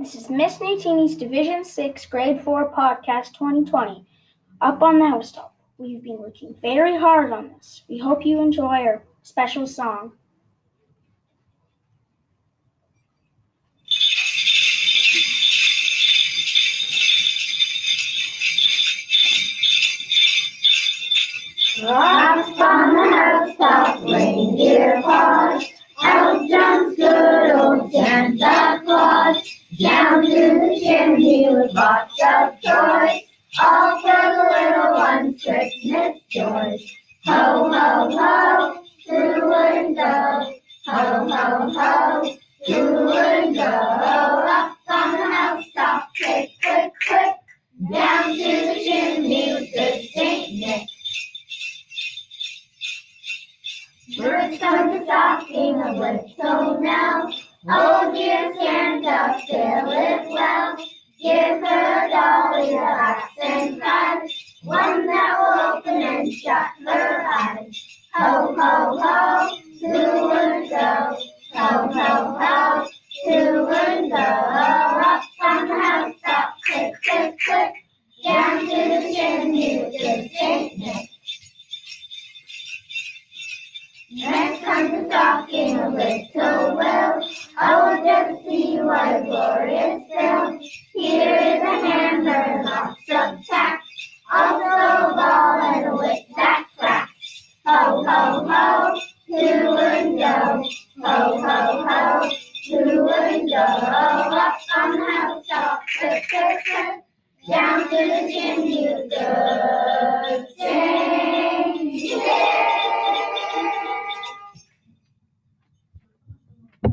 This is Miss Nutini's Division 6 Grade 4 Podcast 2020. Up on the housetop. We've been working very hard on this. We hope you enjoy our special song. Up on the housetop, old Santa Claus. Down to the chimney with lots of toys, all for the little ones' Christmas joys. Ho, ho, ho, wouldn't go? Ho, ho, ho, wouldn't go? Up on the housetop, quick, quick, quick, down to the chimney with Saint Nick. First comes the stocking of little now there it twelve. Give her a doll in a box and five, one that will open and shut her eyes. Ho, ho, ho, to and go. Ho, ho, ho, to and go. Up on the house top, click, click, click. Down to the chimney with a shake. Next comes the stocking, a little well glorious film. Here is a hammer, lots of tack, also a ball and a whip that crack. Ho, ho, ho, to and go. Ho, ho, ho, to and go. Up on the housetop, down to the chimney you go.